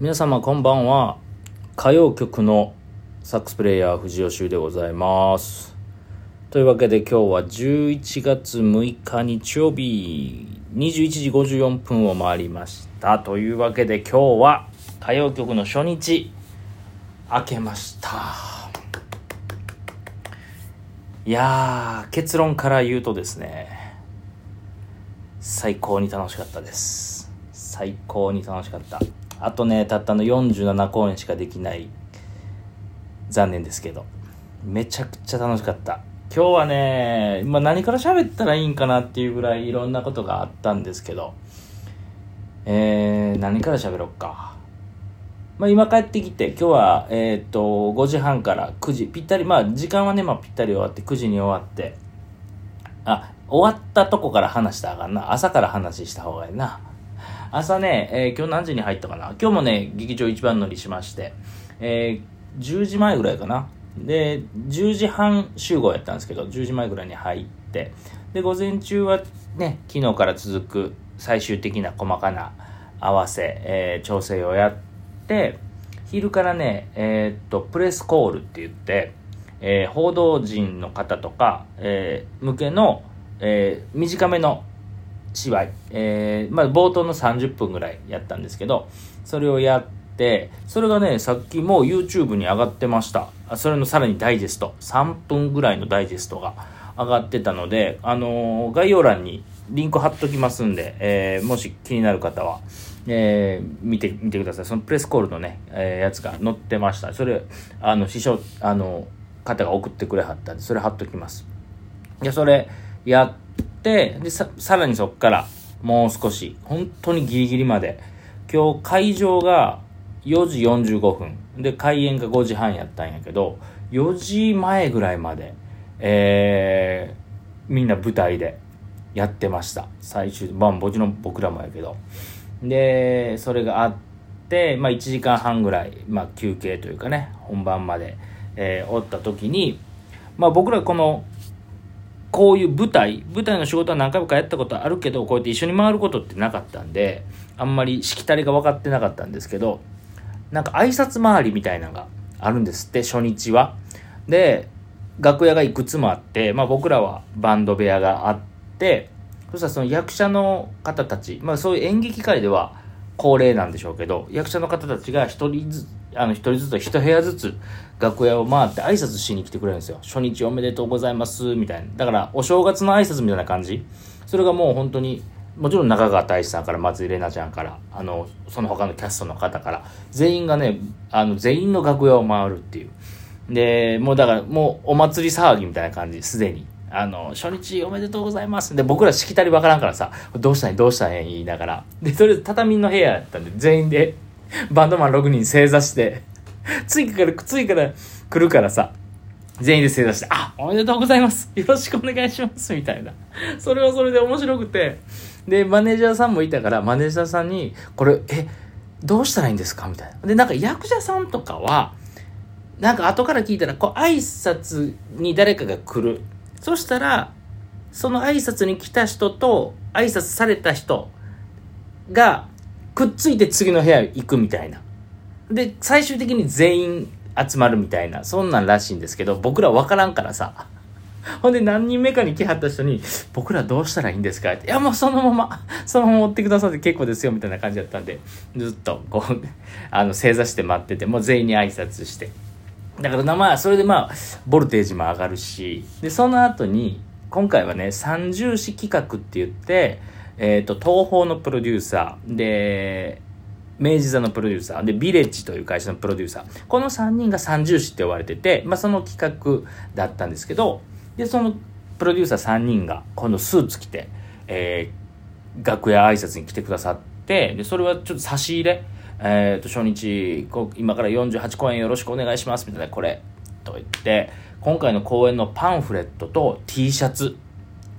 皆様こんばんは。歌謡曲のサックスプレイヤー藤吉でございます。というわけで今日は11月6日日曜日。21時54分を回りました。というわけで今日は歌謡曲の初日。明けました。いやー結論から言うとですね。最高に楽しかったです。最高に楽しかった。あとねたったの47公演しかできない残念ですけど。めちゃくちゃ楽しかった。今日はね、まあ、何から喋ったらいいんかなっていうぐらいいろんなことがあったんですけど。えー、何から喋ろっか。まあ、今帰ってきて今日は、えー、っと5時半から9時ぴったりまあ時間はね、まあ、ぴったり終わって9時に終わって。あ終わったとこから話したらあかんな。朝から話した方がいいな。朝ね、えー、今日何時に入ったかな？今日もね劇場一番乗りしまして、えー、10時前ぐらいかな。で10時半集合やったんですけど10時前ぐらいに入ってで午前中はね昨日から続く最終的な細かな合わせ、えー、調整をやって昼からねえー、っとプレスコールって言って、えー、報道陣の方とか、え向けの、え短めの芝居、えまあ、冒頭の30分ぐらいやったんですけどそれをやってそれがねさっきもう YouTube に上がってました。それのさらにダイジェスト。3分ぐらいのダイジェストが上がってたので、あのー、概要欄にリンク貼っときますんで、えー、もし気になる方は、えー、見てみてください。そのプレスコールのね、えー、やつが載ってました。それあの師匠あの方が送ってくれはったんでそれ貼っときます。でそれやってでさらにそっからもう少し本当にギリギリまで。今日会場が4時45分。で開演が5時半やったんやけど4時前ぐらいまでえー、みんな舞台でやってました。最終まあもちろん僕らもやけど。でそれがあってまあ1時間半ぐらい、まあ、休憩というかね本番まで、えー、おった時にまあ僕らこのこういう舞台舞台の仕事は何回かやったことあるけどこうやって一緒に回ることってなかったんであんまりしきたりが分かってなかったんですけどなんか挨拶回りみたいなのがあるんですって初日は。で楽屋がいくつもあって、まあ、僕らはバンド部屋があってそしたらその役者の方たち、まあ、そういう演劇界では恒例なんでしょうけど役者の方たちが一人ずつあの一人ずつ一部屋ずつ楽屋を回って挨拶しに来てくれるんですよ。初日おめでとうございますみたいな。だからお正月の挨拶みたいな感じ。それがもう本当にもちろん中川大志さんから松井玲奈ちゃんからあのその他のキャストの方から全員がねあの全員の楽屋を回るっていう。でもうだからもうお祭り騒ぎみたいな感じすでに。あの初日おめでとうございますで僕らしきたりわからんからさどうしたんどうしたん言いながらでとりあえず畳の部屋やったんで全員で バンドマン6人正座して次から次から来るからさ全員で正座して、あ、おめでとうございます。よろしくお願いします。みたいな。それはそれで面白くて。で、マネージャーさんもいたから、マネージャーさんに、これ、え、どうしたらいいんですか？みたいな。で、なんか役者さんとかは、なんか後から聞いたら、こう、挨拶に誰かが来る。そしたら、その挨拶に来た人と、挨拶された人が、くっついて次の部屋行くみたいな。で、最終的に全員集まるみたいな、そんなんらしいんですけど、僕ら分からんからさ。ほんで何人目かに来はった人に、僕らどうしたらいいんですか？って、いやもうそのまま、そのまま持ってくださって結構ですよ、みたいな感じだったんで、ずっとこう、あの、正座して待ってて、もう全員に挨拶して。だからまあ、それでまあ、ボルテージも上がるし、で、その後に、今回はね、三重視企画って言って、えっ、ー、と、東宝のプロデューサー、で、明治座のプロデューサー、で、ビレッジという会社のプロデューサー。この3人が三重視って呼ばれてて、まあ、その企画だったんですけど、で、そのプロデューサー3人が、今度スーツ着て、えー、楽屋挨拶に来てくださって、で、それはちょっと差し入れ、えっ、ー、と、初日、今から48公演よろしくお願いします、みたいな、これ、と言って、今回の公演のパンフレットと T シャツ、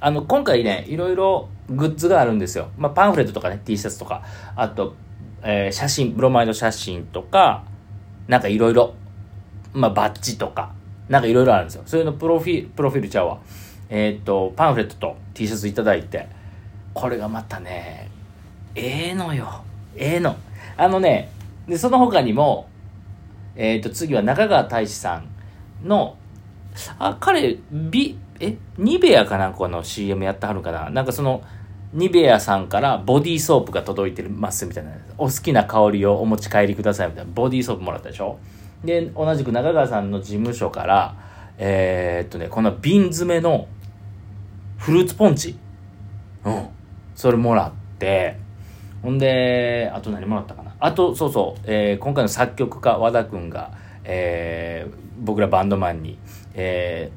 あの、今回ね、いろいろグッズがあるんですよ。まあ、パンフレットとかね、T シャツとか、あと、えー、写真、ブロマイド写真とか、なんかいろいろ、まあ、バッジとか、なんかいろいろあるんですよ。そういうのプロフィール、プロフィールちゃうわ。えー、っと、パンフレットと T シャツいただいて、これがまたね、ええー、のよ。ええー、の。あのね、で、その他にも、えっ、と、次は中川大志さんの、あ、彼、ビ、え、ニベアかなんかの CM やってはるかななんかその、ニベアさんからボディーソープが届いてますみたいな。お好きな香りをお持ち帰りくださいみたいな。ボディーソープもらったでしょで、同じく中川さんの事務所から、えーっとね、この瓶詰めのフルーツポンチ。うん。それもらって、ほんで、あと何もらったかな？あと、そうそう、えー今回の作曲家、和田くんが、えー僕らバンドマンに、え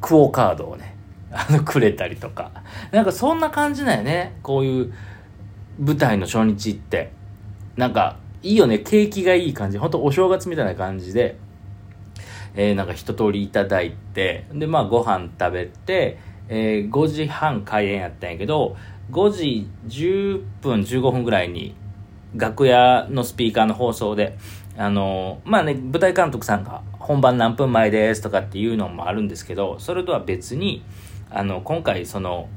ークオカードをね、あの、くれたりとか。なんかそんな感じなんよね。こういう舞台の初日って。なんか、いいよね。景気がいい感じ。ほんとお正月みたいな感じで、えーなんか一通りいただいて、で、まあご飯食べて、えー5時半開演やったんやけど、5時10分15分ぐらいに、楽屋のスピーカーの放送で、あのまあね、舞台監督さんが本番何分前ですとかっていうのもあるんですけど、それとは別に、あの、今回その、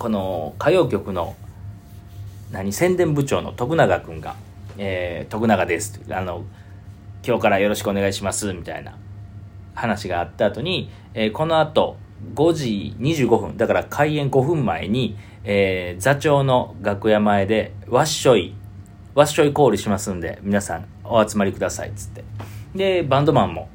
この歌謡曲の、何、宣伝部長の徳永くんが、えー徳永です。あの、今日からよろしくお願いします、みたいな話があった後に、えーこの後、5時25分、だから開演5分前に、えー座長の楽屋前で、わっしょい、わっしょいコールしますんで、皆さんお集まりください、つって。で、バンドマンも、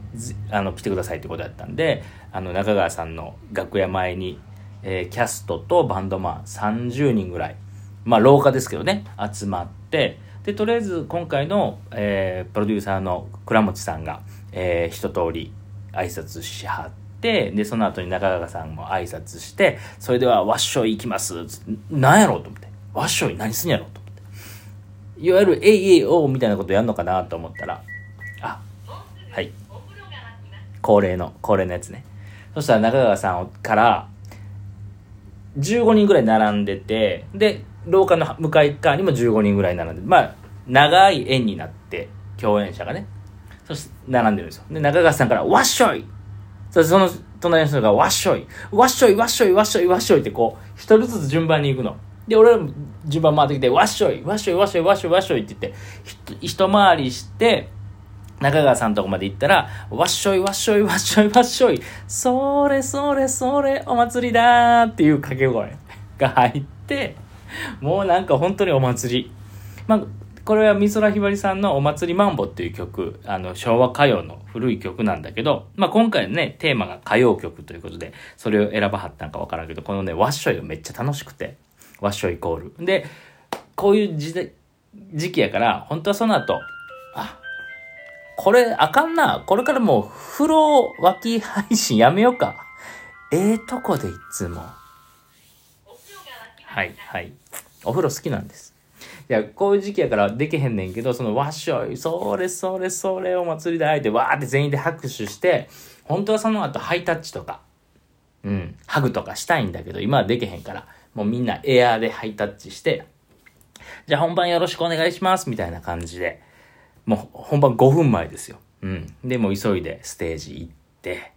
あの、来てくださいってことだったんで、あの、中川さんの楽屋前に、えーキャストとバンドマン30人ぐらい、まあ、廊下ですけどね、集まって、で、とりあえず今回の、えープロデューサーの倉持さんが、えー一通り挨拶しはって、で、その後に中川さんも挨拶して、それではわっしょい行きます。なんやろうと思って。わっしょい何すんやろと思って。いわゆる、えいえいおうみたいなことやんのかなと思ったら、あ、はい。恒例の、恒例のやつね。そしたら中川さんから、15人ぐらい並んでて、で、廊下の向かい側にも15人ぐらい並んで、まあ、長い円になって、共演者がね、そして並んでるんですよ。で、中川さんから、わっしょいそその隣の人が、わっしょいわっしょいわっしょいわっしょいわっしょいってこう、一人ずつ順番に行くの。で、俺らも順番回ってきて、わっしょいわっしょいわっしょいわっしょいわっしょいって言って、ひ一回りして、中川さんのとこまで行ったら、わっしょいわっしょいわっしょいわっしょい、それそれそれお祭りだーっていう掛け声が入って、もうなんか本当にお祭り。まあ、これは美空ひばりさんのお祭りマンボっていう曲、あの、昭和歌謡の古い曲なんだけど、まあ今回ね、テーマが歌謡曲ということで、それを選ばはったんかわからんけど、このね、わっしょいがめっちゃ楽しくて、わっしょいイコール。で、こういう時代時期やから、本当はその後、あ、これあかんな。これからもう風呂脇配信やめようか。ええとこでいつも。はい、はい。お風呂好きなんです。いや、こういう時期やからできへんねんけど、そのわっしょい、それそれそれお祭りで相手わーって全員で拍手して、本当はその後ハイタッチとか、うん、ハグとかしたいんだけど、今はできへんから、もうみんなエアーでハイタッチして、じゃあ本番よろしくお願いします、みたいな感じで、もう本番5分前ですよ。うん。で、もう急いでステージ行って、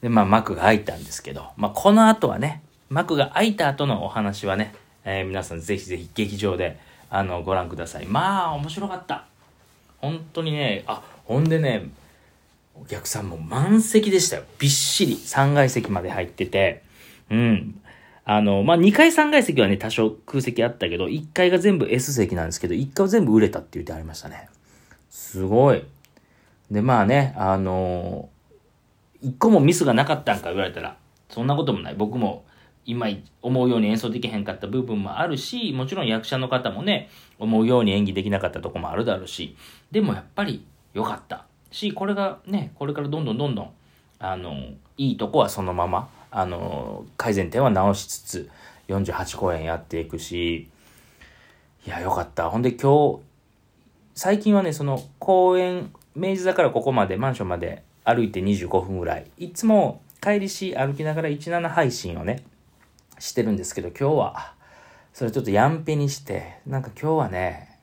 で、まあ幕が開いたんですけど、まあこの後はね、幕が開いた後のお話はね、えー皆さんぜひぜひ劇場で、あの、ご覧ください。まあ、面白かった。本当にね、あ、ほんでね、お客さんも満席でしたよ。びっしり3階席まで入ってて、うん。あの、まあ、2階3階席はね、多少空席あったけど、1階が全部 S 席なんですけど、1階は全部売れたって言ってありましたね。すごい。で、まあね、あの一個もミスがなかったんか言われたら、そんなこともない。僕も今思うように演奏できへんかった部分もあるし、もちろん役者の方もね、思うように演技できなかったとこもあるだろうし、でもやっぱり良かった。し、これがね、これからどんどんどんどん、あの、いいとこはそのまま、あの、改善点は直しつつ、48公演やっていくし、いや、よかった。ほんで今日、最近はね、その公園、明治座からここまで、マンションまで歩いて25分ぐらい。いつも帰りし歩きながら17配信をね、してるんですけど、今日は、それちょっとやんぺにして、なんか今日はね、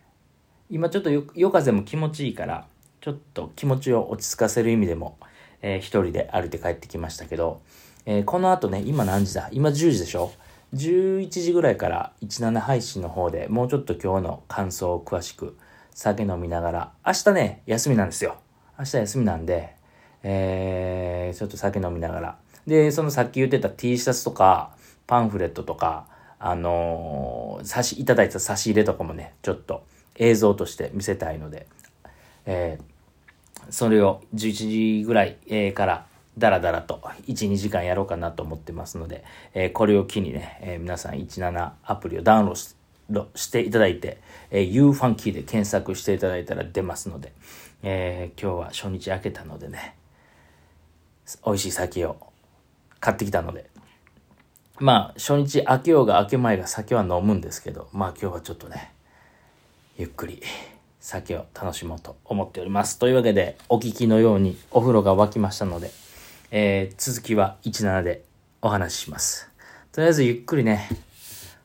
今ちょっと夜風も気持ちいいから、ちょっと気持ちを落ち着かせる意味でも、えー一人で歩いて帰ってきましたけど、えーこの後ね、今何時だ？今10時でしょ ?11 時ぐらいから17配信の方でもうちょっと今日の感想を詳しく酒飲みながら、明日ね、休みなんですよ。明日休みなんで、えー、ちょっと酒飲みながら。で、そのさっき言ってた T シャツとか、パンフレットとか、あのー、差し、いただいた差し入れとかもね、ちょっと映像として見せたいので、えー、それを11時ぐらい、え、からだらだらと1、2時間やろうかなと思ってますので、えー、これを機にね、えー、皆さん17アプリをダウンロードしていただいて、えー、YouFunky で検索していただいたら出ますので、えー、今日は初日明けたのでね、美味しい酒を買ってきたので、まあ、初日明けようが明け前が酒は飲むんですけど、まあ今日はちょっとね、ゆっくり酒を楽しもうと思っております。というわけで、お聞きのようにお風呂が沸きましたので、えー、続きは17でお話しします。とりあえずゆっくりね、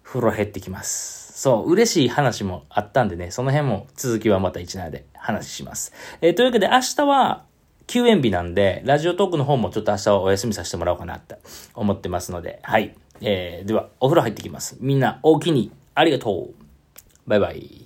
風呂減ってきます。そう、嬉しい話もあったんでね、その辺も続きはまた17で話します。えー、というわけで明日は休園日なんで、ラジオトークの方もちょっと明日はお休みさせてもらおうかなって思ってますので、はい。えー、では、お風呂入ってきます。みんな、大きにありがとう。バイバイ。